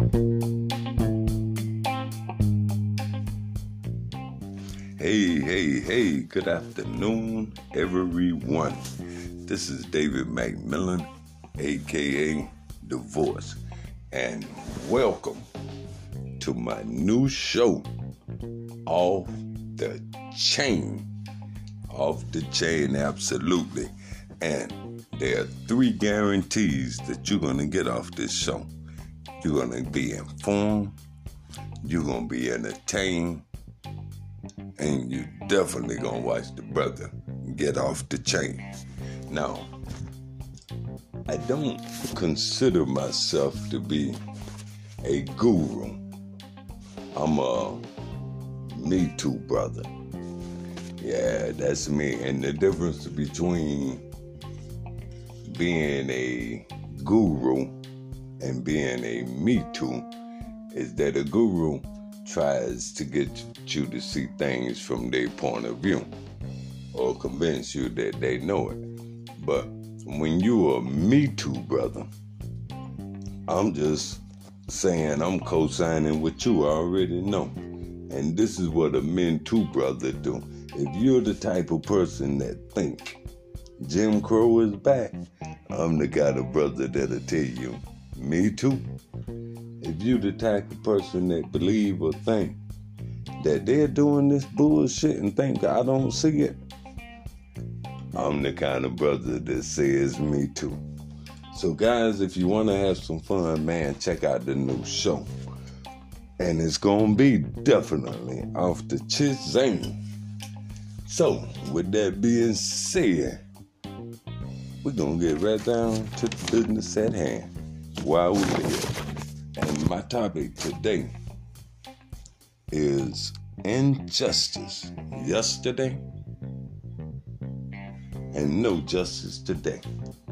Hey, hey, hey, good afternoon, everyone. This is David McMillan, aka The Voice, and welcome to my new show, Off the Chain. Off the Chain, absolutely. And there are three guarantees that you're going to get off this show. You're going to be informed, you're going to be entertained, and you definitely gonna watch the brother get off the chain. Now, I don't consider myself to be a guru. I'm a Me Too brother. Yeah, that's me. And the difference between being a guru and being a Me Too is that a guru tries to get you to see things from their point of view or convince you that they know it. But when you are a Me Too, brother, I'm just saying I'm co signing what you already know. And this is what a Men Too brother do. If you're the type of person that think Jim Crow is back, I'm the kind of brother that'll tell you, me too. If you the type of person that believe or think that they're doing this bullshit and think I don't see it, I'm the kind of brother that says me too. So, guys, if you want to have some fun, man, check out the new show. And it's going to be definitely off the Chizane. So, with that being said, we're going to get right down to the business at hand while we're here. And my topic today is injustice yesterday and no justice today.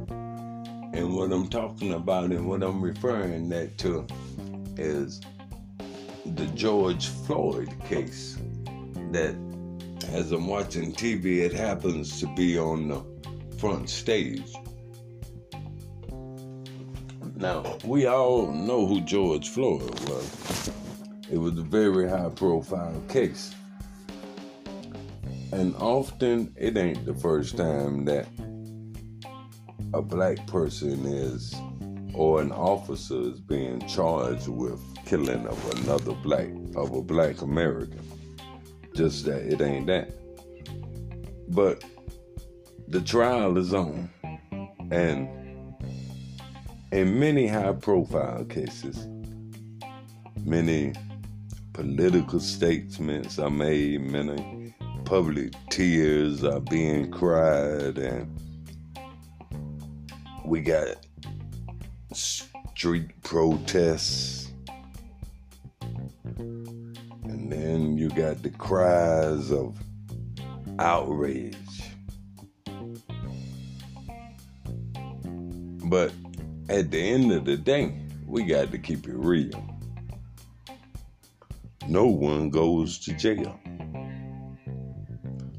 And what I'm talking about and what I'm referring that to is the George Floyd case that as I'm watching TV, it happens to be on the front stage. Now, we all know who George Floyd was. It was a very high profile case. And often it ain't the first time that a black person is or an officer is being charged with killing of another black of a black American. Just that it ain't that. But the trial is on. And in many high profile cases, many political statements are made, many public tears are being cried, and we got street protests. And then you got the cries of outrage. But at the end of the day, we got to keep it real. No one goes to jail.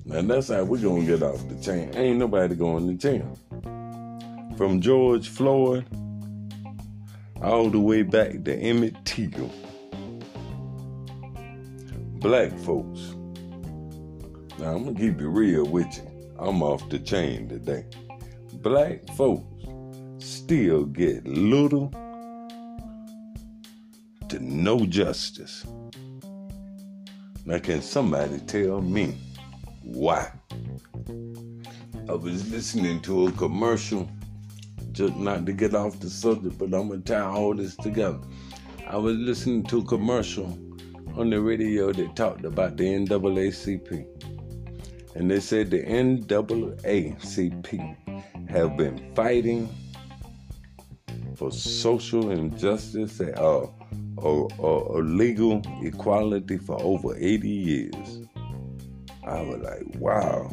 Now that's how we're gonna get off the chain. Ain't nobody going to jail. From George Floyd all the way back to Emmett Till. Black folks. Now I'm gonna keep it real with you. I'm off the chain today. Black folks still get little to no justice. Now, can somebody tell me why? I was listening to a commercial, just not to get off the subject, but I'm gonna tie all this together. I was listening to a commercial on the radio that talked about the NAACP. And they said the NAACP have been fighting for social injustice and uh, or, or, legal equality for over 80 years. I was like, wow.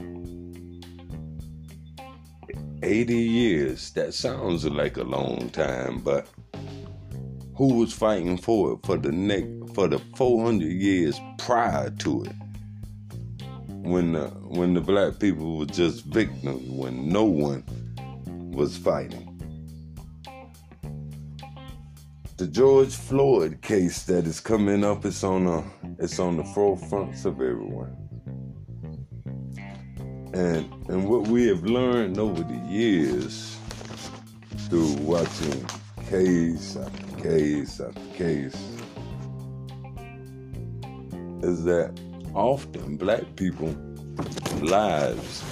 80 years, that sounds like a long time, but who was fighting for it for the next for the 400 years prior to it? When the when the black people were just victims, when no one was fighting. The George Floyd case that is coming up. It's on the it's on the forefronts of everyone. And and what we have learned over the years through watching case after case after case is that often black people lives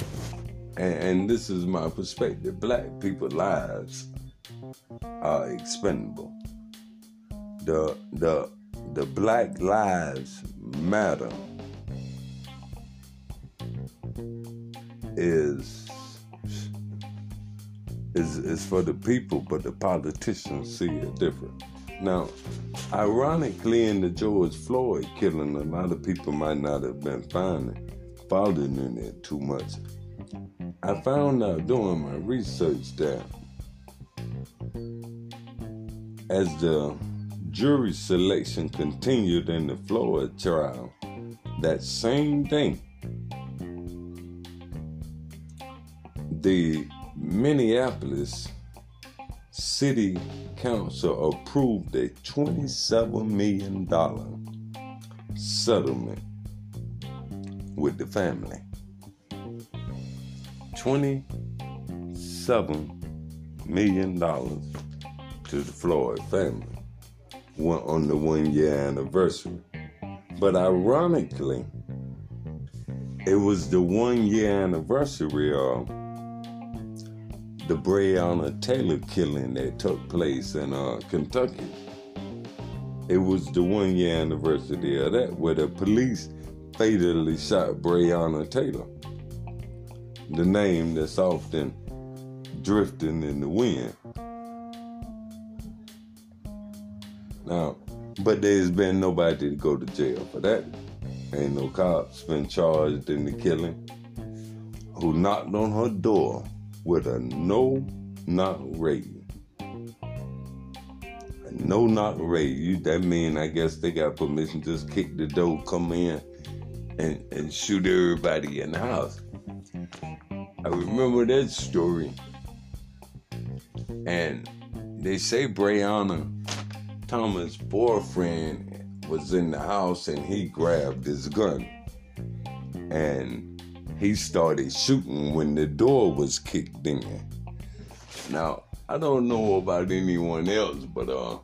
and, and this is my perspective black people lives are expendable the the the black lives matter is is is for the people, but the politicians see it different. Now, ironically, in the George Floyd killing, a lot of people might not have been finding, following in it too much. I found out doing my research that as the jury selection continued in the Floyd trial, that same day, the Minneapolis City Council approved a $27 million settlement with the family. $27 million to the Floyd family on the one year anniversary. But ironically, it was the one year anniversary of the Breonna Taylor killing that took place in uh, Kentucky. It was the one year anniversary of that where the police fatally shot Breonna Taylor. The name that's often drifting in the wind. Now, but there's been nobody to go to jail for that. Ain't no cops been charged in the killing. Who knocked on her door with a no knock raid. A no knock raid. that mean I guess they got permission to just kick the door, come in, and, and shoot everybody in the house. I remember that story. And they say Breonna Thomas' boyfriend was in the house and he grabbed his gun. And he started shooting when the door was kicked in. Now, I don't know about anyone else, but uh,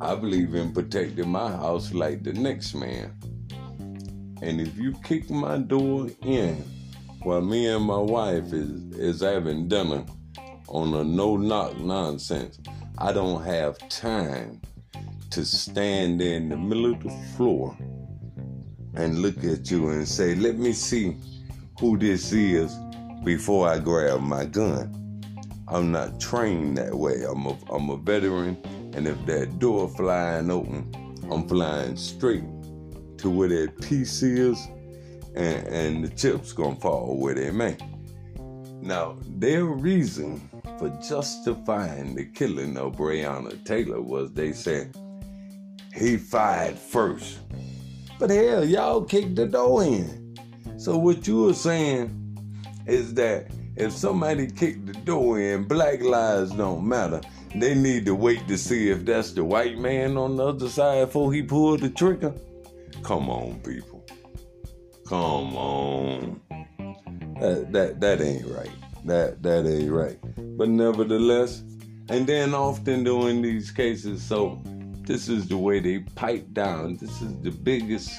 I believe in protecting my house like the next man. And if you kick my door in while me and my wife is, is having dinner on a no knock nonsense, I don't have time to stand in the middle of the floor and look at you and say, let me see who this is before I grab my gun. I'm not trained that way. I'm a, I'm a veteran, and if that door flying open, I'm flying straight to where that piece is, and, and the chips gonna fall where they may. Now, their reason for justifying the killing of Breonna Taylor was they said he fired first. But hell, y'all kicked the door in. So what you are saying is that if somebody kicked the door in, black lives don't matter. They need to wait to see if that's the white man on the other side before he pulled the trigger. Come on, people. Come on. That that that ain't right. That that ain't right. But nevertheless, and then often during these cases, so this is the way they pipe down. This is the biggest,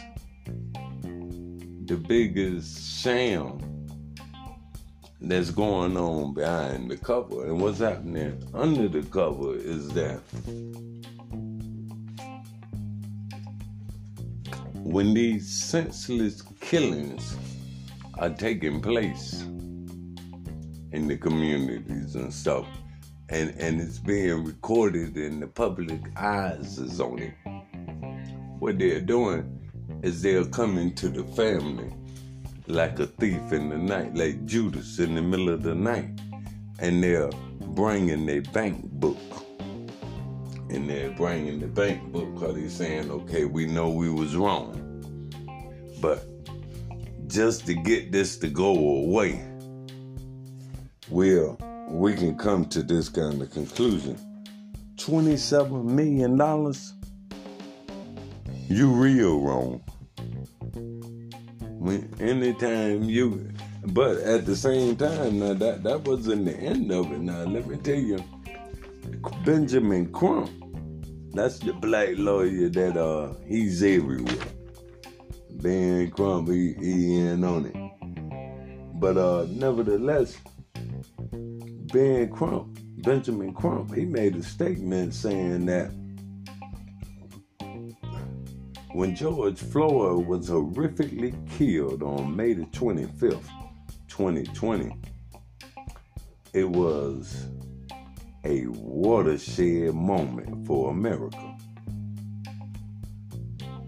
the biggest sham that's going on behind the cover. And what's happening under the cover is that when these senseless killings are taking place in the communities and stuff, and and it's being recorded and the public eyes is on it. What they're doing is they're coming to the family like a thief in the night, like Judas in the middle of the night, and they're bringing their bank book. And they're bringing the bank book because they're saying, okay, we know we was wrong. But just to get this to go away, we'll we can come to this kind of conclusion. $27 million, you real wrong. When anytime you but at the same time, now that that wasn't the end of it. Now let me tell you, Benjamin Crump, that's the black lawyer that uh he's everywhere. Ben Crump, he, he in on it. But uh nevertheless, Ben Crump, Benjamin Crump, he made a statement saying that when George Floyd was horrifically killed on May the 25th, 2020, it was a watershed moment for America,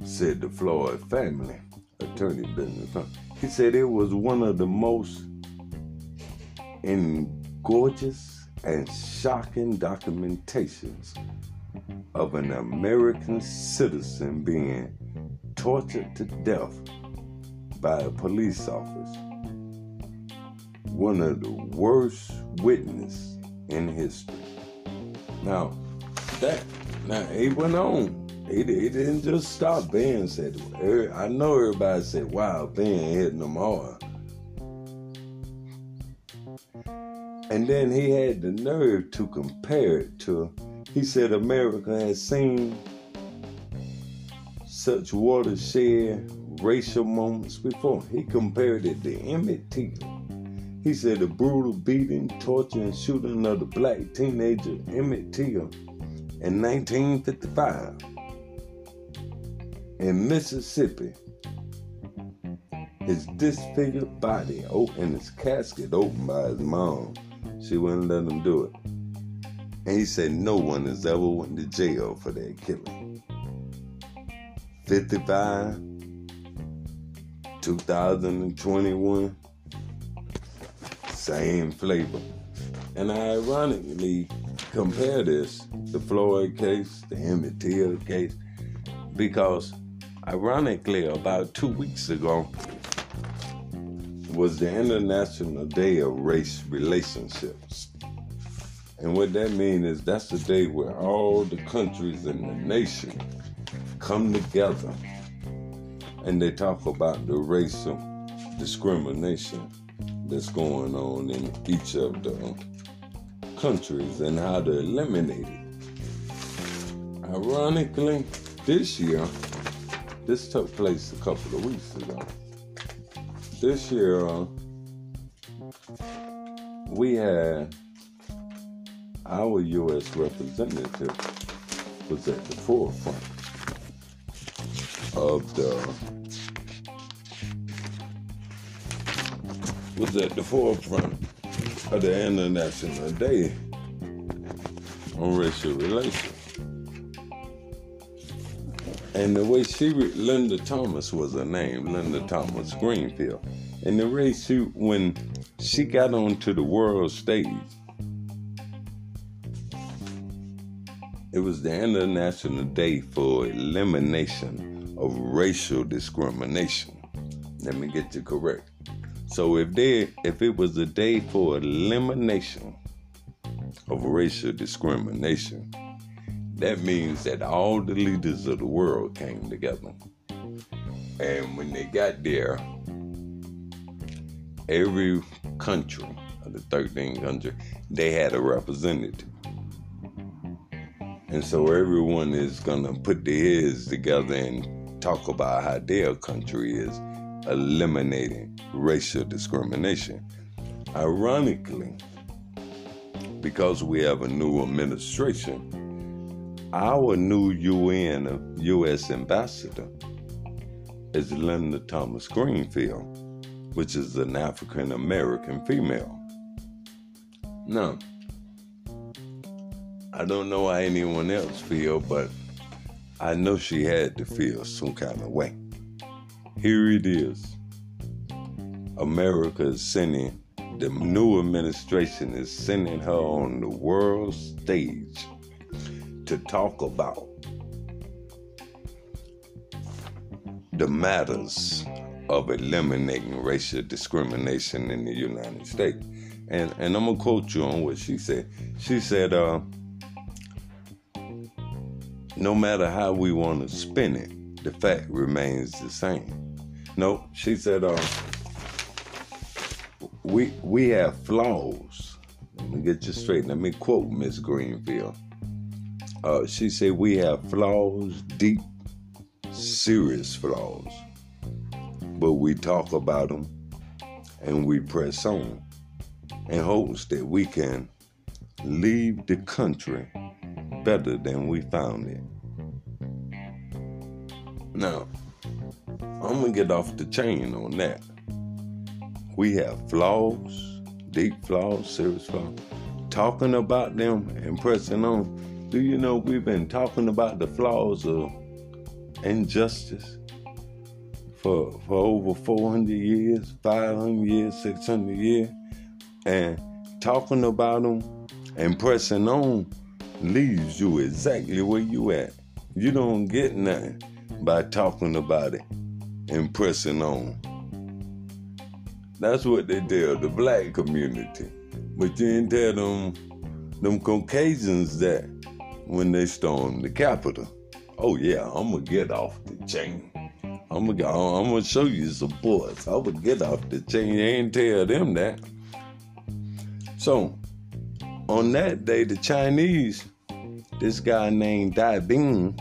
said the Floyd family attorney Benjamin He said it was one of the most in gorgeous and shocking documentations of an American citizen being tortured to death by a police officer one of the worst witness in history. Now, that now he went on. He, he didn't just stop. Ben said, I know everybody said, "Wow, Ben hitting them hard," and then he had the nerve to compare it to. He said America has seen such watershed racial moments before. He compared it to Emmett Till he said the brutal beating, torture, and shooting of the black teenager Emmett Till in 1955 in Mississippi. His disfigured body oh, and his casket opened by his mom. She wouldn't let him do it. And he said no one has ever went to jail for that killing. 55, 2021, same flavor. And I ironically compare this, the Floyd case, the Emmett Till case, because ironically, about two weeks ago was the International Day of Race Relationships. And what that means is that's the day where all the countries in the nation come together and they talk about the racial discrimination that's going on in each of the countries and how to eliminate it. Ironically, this year, this took place a couple of weeks ago. This year, uh, we had our U.S. representative was at the forefront of the was at the forefront of the International Day on Racial Relations. And the way she, Linda Thomas was her name, Linda Thomas Greenfield. And the way she, when she got onto the world stage, it was the International Day for Elimination of Racial Discrimination. Let me get you correct. So if they if it was a day for elimination of racial discrimination, that means that all the leaders of the world came together. And when they got there, every country of the 13 countries, they had a representative. And so everyone is gonna put their heads together and talk about how their country is eliminating racial discrimination. Ironically, because we have a new administration, our new UN U.S. ambassador is Linda Thomas Greenfield, which is an African American female. Now, I don't know how anyone else feel, but I know she had to feel some kind of way. Here it is. America is sending, the new administration is sending her on the world stage to talk about the matters of eliminating racial discrimination in the United States. And and I'm gonna quote you on what she said. She said, uh, no matter how we want to spin it, the fact remains the same. No, she said, uh, we we have flaws. Let me get you straight. Let me quote Miss Greenfield. Uh, she said we have flaws, deep, serious flaws, but we talk about them and we press on in hopes that we can leave the country better than we found it. Now, I'm gonna get off the chain on that. We have flaws, deep flaws, serious flaws. Talking about them and pressing on. Do you know we've been talking about the flaws of injustice for for over 400 years, 500 years, 600 years, and talking about them and pressing on leaves you exactly where you at. You don't get nothing by talking about it and pressing on. That's what they tell the black community. But you didn't tell them them Caucasians that when they stormed the Capitol. Oh yeah, I'm gonna get off the chain. I'm gonna I'm gonna show you some boys. I'm gonna get off the chain. They ain't tell them that. So on that day, the Chinese, this guy named Dai Bing,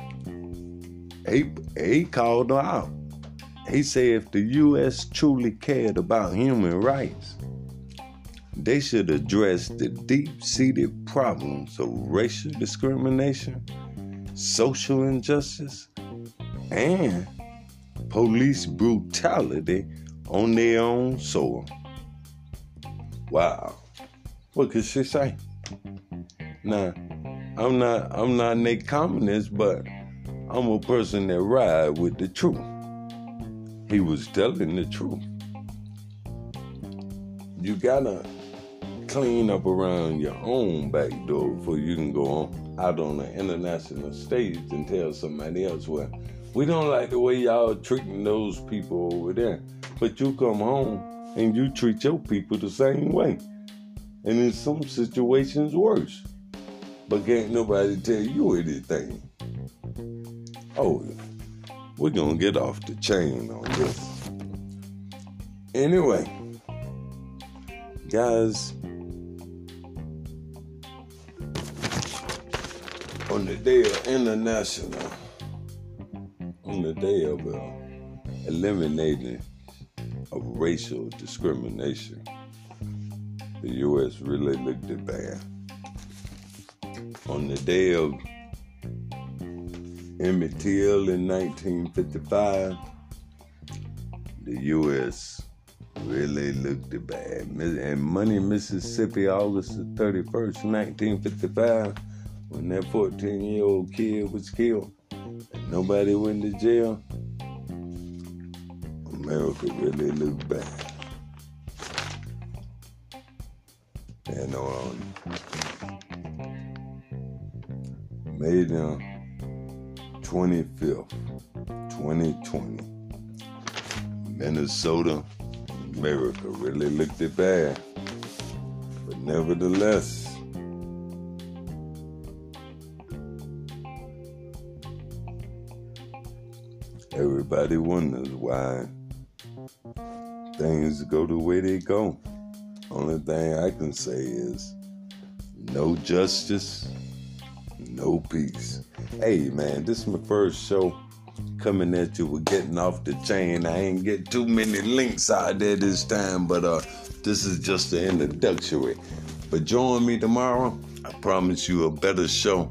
he he called them out. He said if the U.S. truly cared about human rights, they should address the deep seated problems of racial discrimination, social injustice, and police brutality on their own soil. Wow. What could she say? Now, I'm not I'm not a communist, but I'm a person that ride with the truth. He was telling the truth. You gotta clean up around your own back door before you can go on out on the international stage and tell somebody else, well, we don't like the way y'all treating those people over there. But you come home and you treat your people the same way. And in some situations worse. But can't nobody tell you anything. Oh, we're gonna get off the chain on this. Anyway, guys, on the day of international, on the day of uh, eliminating of racial discrimination, the U.S. really looked at bad. On the day of Emmett Till in 1955, the U.S. really looked at bad. And Money, Mississippi, August the 31st, 1955, when that 14 year old kid was killed and nobody went to jail, America really looked bad. And on May the 25th, 2020, Minnesota, America really looked it bad. But nevertheless, everybody wonders why things go the way they go. Only thing I can say is no justice, no peace. Hey man, this is my first show coming at you with getting off the chain. I ain't get too many links out there this time, but uh this is just the introductory. But join me tomorrow. I promise you a better show.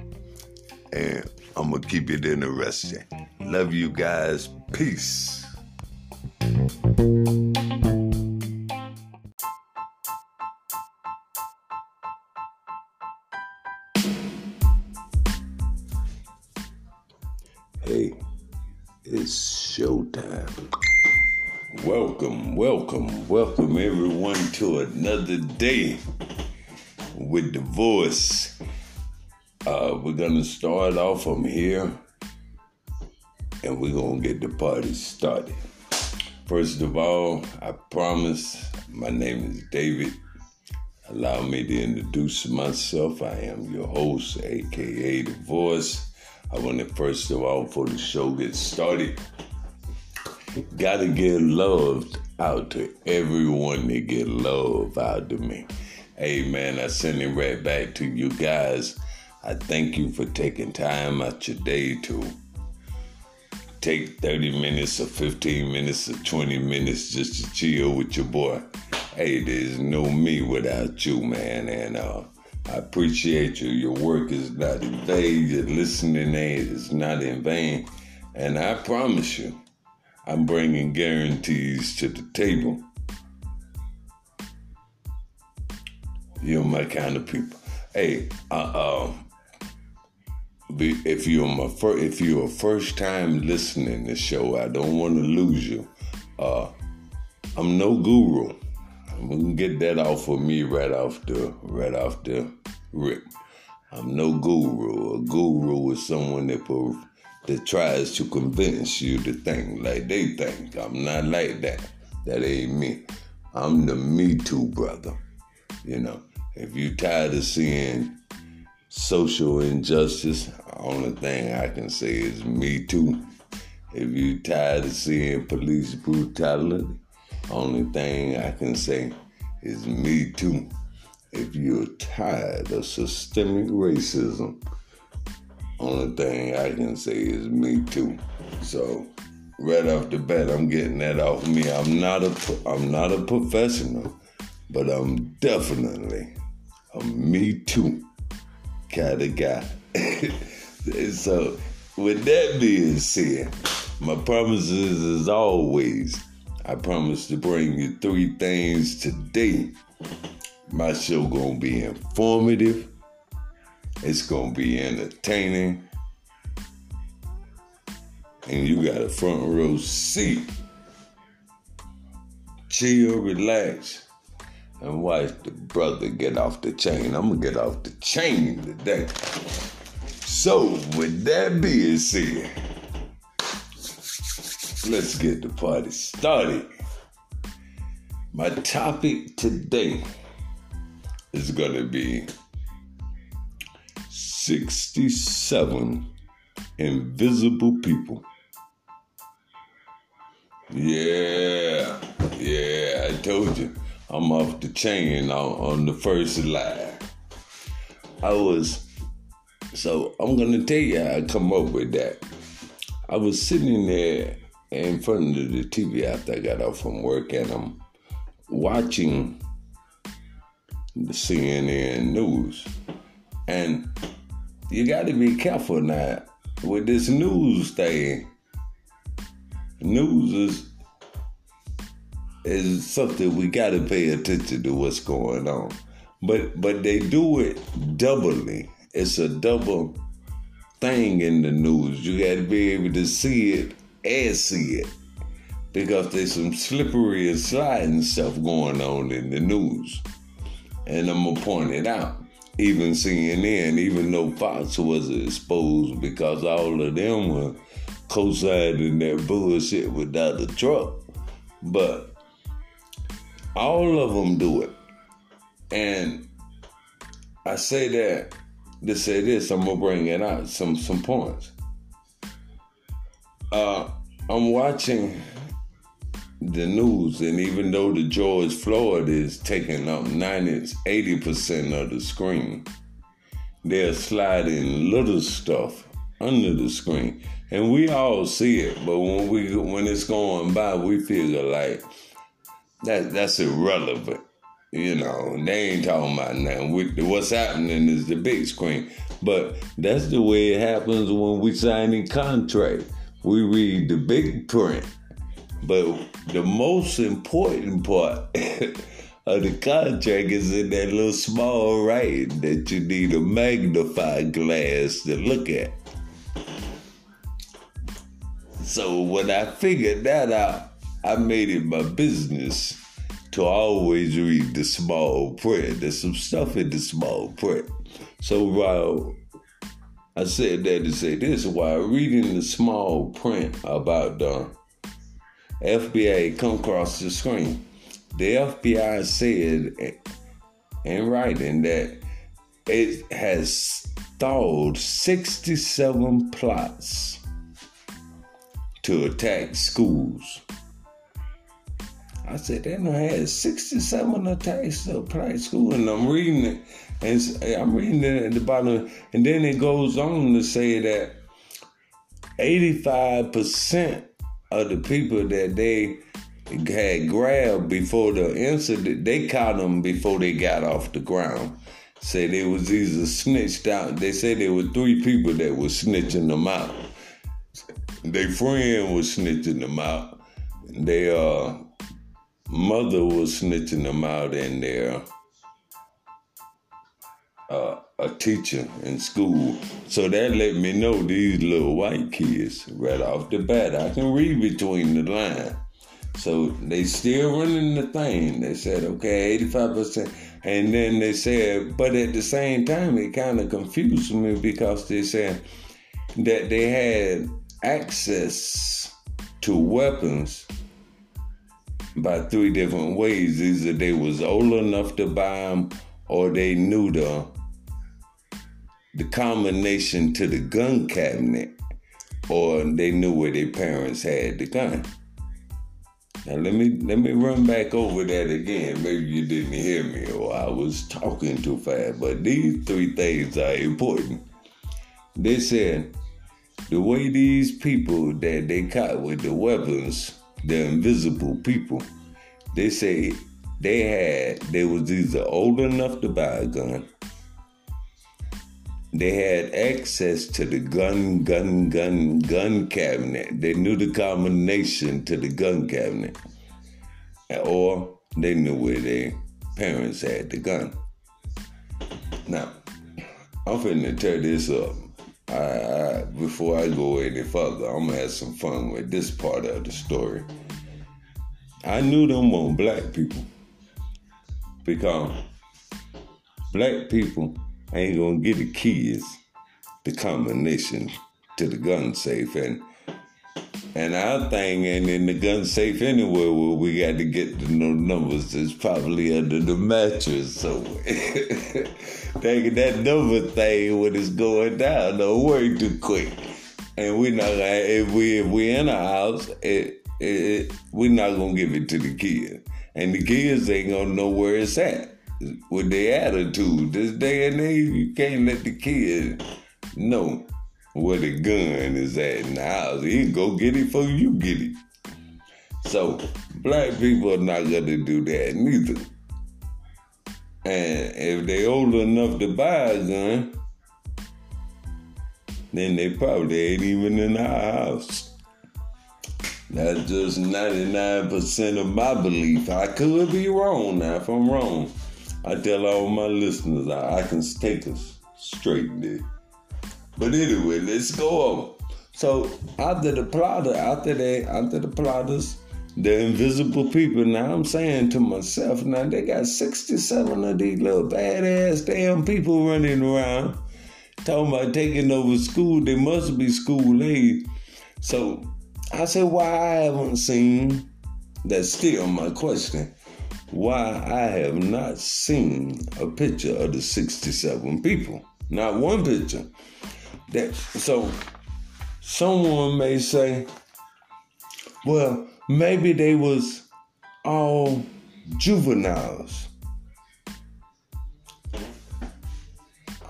And I'm gonna keep it interesting. Love you guys. Peace. Hey, it's showtime. Welcome, welcome, welcome everyone to another day with the voice. Uh, we're gonna start off from here and we're gonna get the party started. First of all, I promise my name is David. Allow me to introduce myself. I am your host, aka The Voice I want to first of all, before the show gets started, gotta get loved out to everyone that get love out to me. Hey man, I send it right back to you guys. I thank you for taking time out your day to take 30 minutes or 15 minutes or 20 minutes just to chill with your boy. Hey, there's no me without you, man. And uh, I appreciate you. Your work is not in vain. Your listening aid is not in vain. And I promise you, I'm bringing guarantees to the table. You're my kind of people. Hey, uh, uh, if you're my fir- if you're a first time listening to the show, I don't want to lose you. Uh, I'm no guru. I'm gonna get that off of me right off the right off the rip. I'm no guru. A guru is someone that that tries to convince you to think like they think. I'm not like that. That ain't me. I'm the me too brother. You know, if you tired of seeing social injustice, only thing I can say is me too. If you tired of seeing police brutality, only thing I can say is me too. If you're tired of systemic racism, only thing I can say is me too. So right off the bat, I'm getting that off me. I'm not a I'm not a professional, but I'm definitely a me too kind of guy. So, with that being said, my promises is always, I promise to bring you three things today. My show gonna be informative. It's gonna be entertaining. And you got a front row seat. Chill, relax and watch the brother get off the chain. I'm gonna get off the chain today. So, with that being said, let's get the party started. My topic today is gonna be 67 invisible people. Yeah, yeah, I told you. I'm off the chain on, on the first live. I was, so I'm gonna tell you how I come up with that. I was sitting there in front of the TV after I got off from work and I'm watching the CNN news. And you got to be careful now with this news thing. News is is something we got to pay attention to what's going on. But but they do it doubly. It's a double thing in the news. You got to be able to see it and see it because there's some slippery and sliding stuff going on in the news. And I'm gonna point it out. Even CNN, even though Fox was exposed because all of them were co-signing that bullshit without the Trump. But all of them do it. And I say that to say this, I'm gonna bring it out some some points. Uh, I'm watching the news, and even though the George Floyd is taking up 90, 80 percent of the screen, they're sliding little stuff under the screen, and we all see it. But when we when it's going by, we feel like that that's irrelevant. You know, they ain't talking about nothing. what's happening is the big screen. But that's the way it happens when we sign a contract. We read the big print. But the most important part of the contract is in that little small writing that you need a magnifying glass to look at. So when I figured that out, I made it my business to always read the small print. There's some stuff in the small print. So while I said that to say this, while reading the small print about the FBI come across the screen, the FBI said in writing that it has stalled 67 plots to attack schools. I said, they done had 67 attacks to attack school, and I'm reading it, and I'm reading it at the bottom, and then it goes on to say that 85% of the people that they had grabbed before the incident, they caught them before they got off the ground. Say they was either snitched out. They said there were three people that were snitching them out. Their friend was snitching them out. They uh, mother was snitching them out, in there. uh, a teacher in school. So that let me know these little white kids right off the bat. I can read between the lines. So they still running the thing. They said, okay, 85%. And then they said, but at the same time, it kind of confused me because they said that they had access to weapons by three different ways. Either they was old enough to buy them or they knew the the combination to the gun cabinet or they knew where their parents had the gun. Now let me let me run back over that again. Maybe you didn't hear me or I was talking too fast. But these three things are important. They said the way these people that they caught with the weapons, the invisible people, they say they had they was either old enough to buy a gun they had access to the gun, gun, gun, gun cabinet. They knew the combination to the gun cabinet. Or they knew where their parents had the gun. Now, I'm finna tear this up. I, I, before I go any further, I'm gonna have some fun with this part of the story. I knew them were black people because black people ain't gonna get the kids the combination to the gun safe and and our thing ain't in the gun safe anywhere where we got to get the numbers is probably under the mattress. So taking that number thing when it's going down don't work too quick. And we not if we if we in a house, it, it, we're not gonna give it to the kids. And the kids ain't gonna know where it's at with their attitude. This day and age, you can't let the kids know where the gun is at in the house. He go get it before you get it. So black people are not gonna do that neither. And if they old enough to buy a gun, then they probably ain't even in our house. That's just 99% of my belief. I could be wrong now if I'm wrong. I tell all my listeners I, I can take us straight there. But anyway, let's go over. So after the plotter, after they, after the plotters, the invisible people. Now I'm saying to myself, now they got 67 of these little badass damn people running around talking about taking over school. They must be school age. So I said, why I haven't seen. That's still my question why I have not seen a picture of the 67 people. Not one picture. That so someone may say, well, maybe they was all juveniles.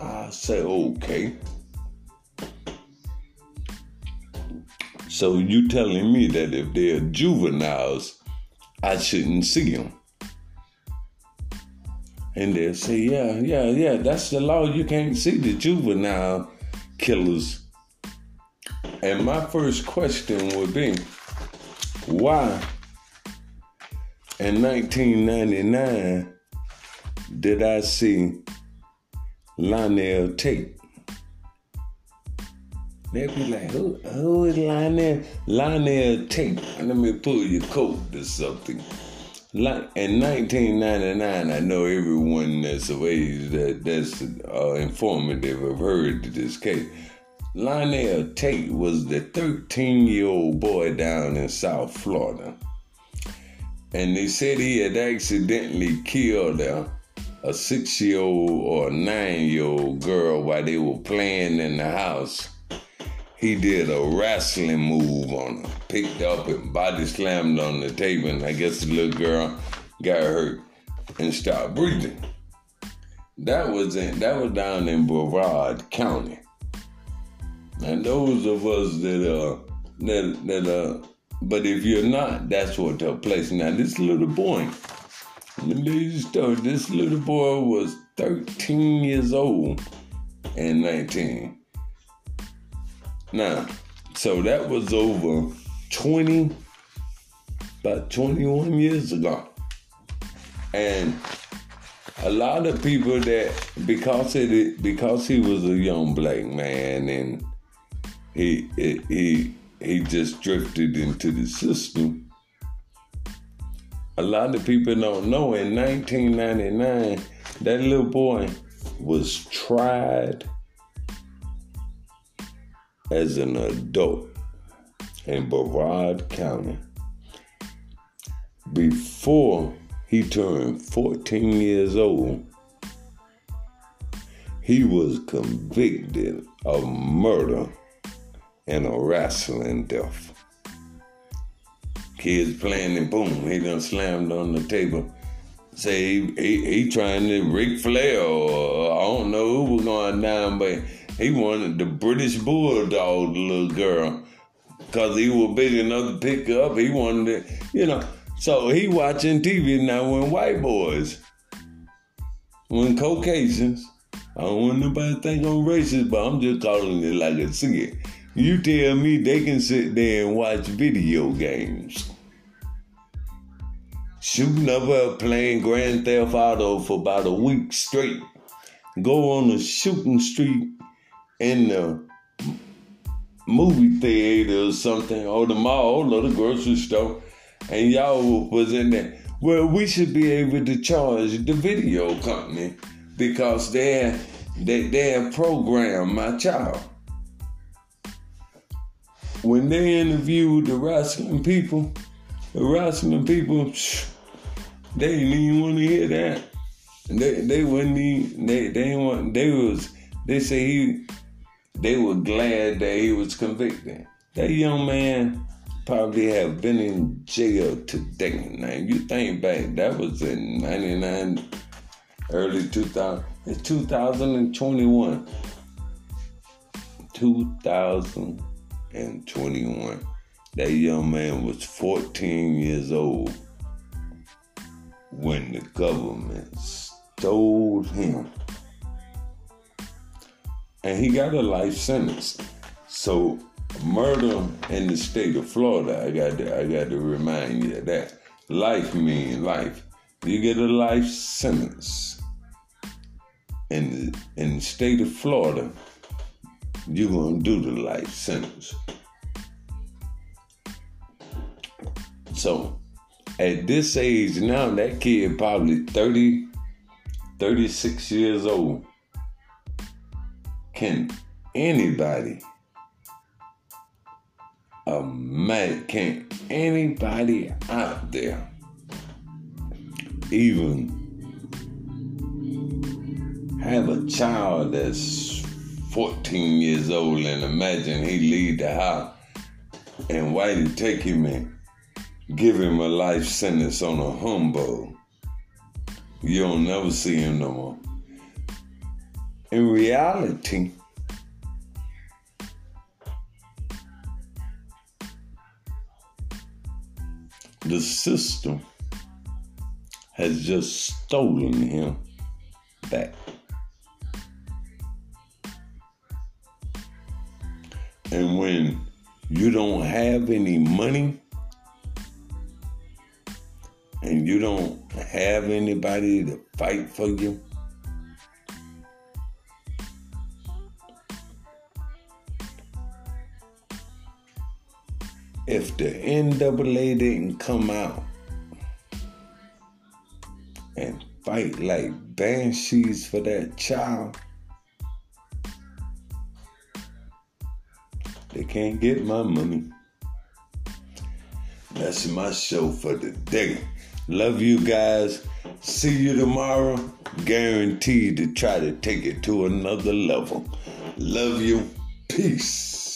I say, okay. So you telling me that if they're juveniles, I shouldn't see them? and they'll say, yeah, yeah, yeah, that's the law. You can't see the juvenile killers. And my first question would be, why in 1999 did I see Lionel Tate? They'd be like, who, who is Lionel? Lionel Tate. Let me pull your coat or something like in 1999, I know everyone that's of that that's uh, informative have heard this case. Lionel Tate was the 13 year old boy down in South Florida. And they said he had accidentally killed a a six year old or nine year old girl while they were playing in the house. He did a wrestling move on her, picked up and body slammed on the table, and I guess the little girl got hurt and stopped breathing. That was in that was down in Brevard County. And those of us that uh that that uh but if you're not, that's what took place. Now this little boy, let me story, this little boy was 13 years old and 19. Now, so that was over 20, about 21 years ago. And a lot of people that because it because he was a young black man and he he he just drifted into the system. A lot of people don't know in 1999 that little boy was tried as an adult in Brevard County before he turned 14 years old, he was convicted of murder and a wrestling death. Kids playing and boom, he done slammed on the table. Say he, he, he trying to Ric Flair or I don't know who was going down, but he wanted the British Bulldog little girl. Cause he was big enough to pick up. He wanted to, you know. So he watching TV now when white boys, when Caucasians, I don't want nobody to think I'm racist, but I'm just calling it like I see it. You tell me they can sit there and watch video games. Shooting up a playing Grand Theft Auto for about a week straight. Go on a shooting street in the movie theater or something, or the mall, or the grocery store and y'all was in there. Well, we should be able to charge the video company because they they they have programmed my child. When they interviewed the wrestling people, the wrestling people, they didn't even want to hear that. They they wouldn't even they they want they was they say he they were glad that he was convicted. That young man probably have been in jail today. Now, you think back, that was in 99, early 2000, it's 2021. 2021. That young man was 14 years old when the government stole him. And he got a life sentence. So murder in the state of Florida, I got to, I got to remind you that. Life means life. You get a life sentence in the, in the state of Florida, you're gonna do the life sentence. So at this age now, that kid probably 30, 36 years old. Can anybody imagine? can anybody out there even have a child that's 14 years old and imagine he leave the house and Whitey take him and give him a life sentence on a humbug. You don't never see him no more. In reality, the system has just stolen him back. And when you don't have any money and you don't have anybody to fight for you, if the NAA didn't come out and fight like banshees for that child, they can't get my money. That's my show for the day. Love you guys. See you tomorrow. Guaranteed to try to take it to another level. Love you. Peace.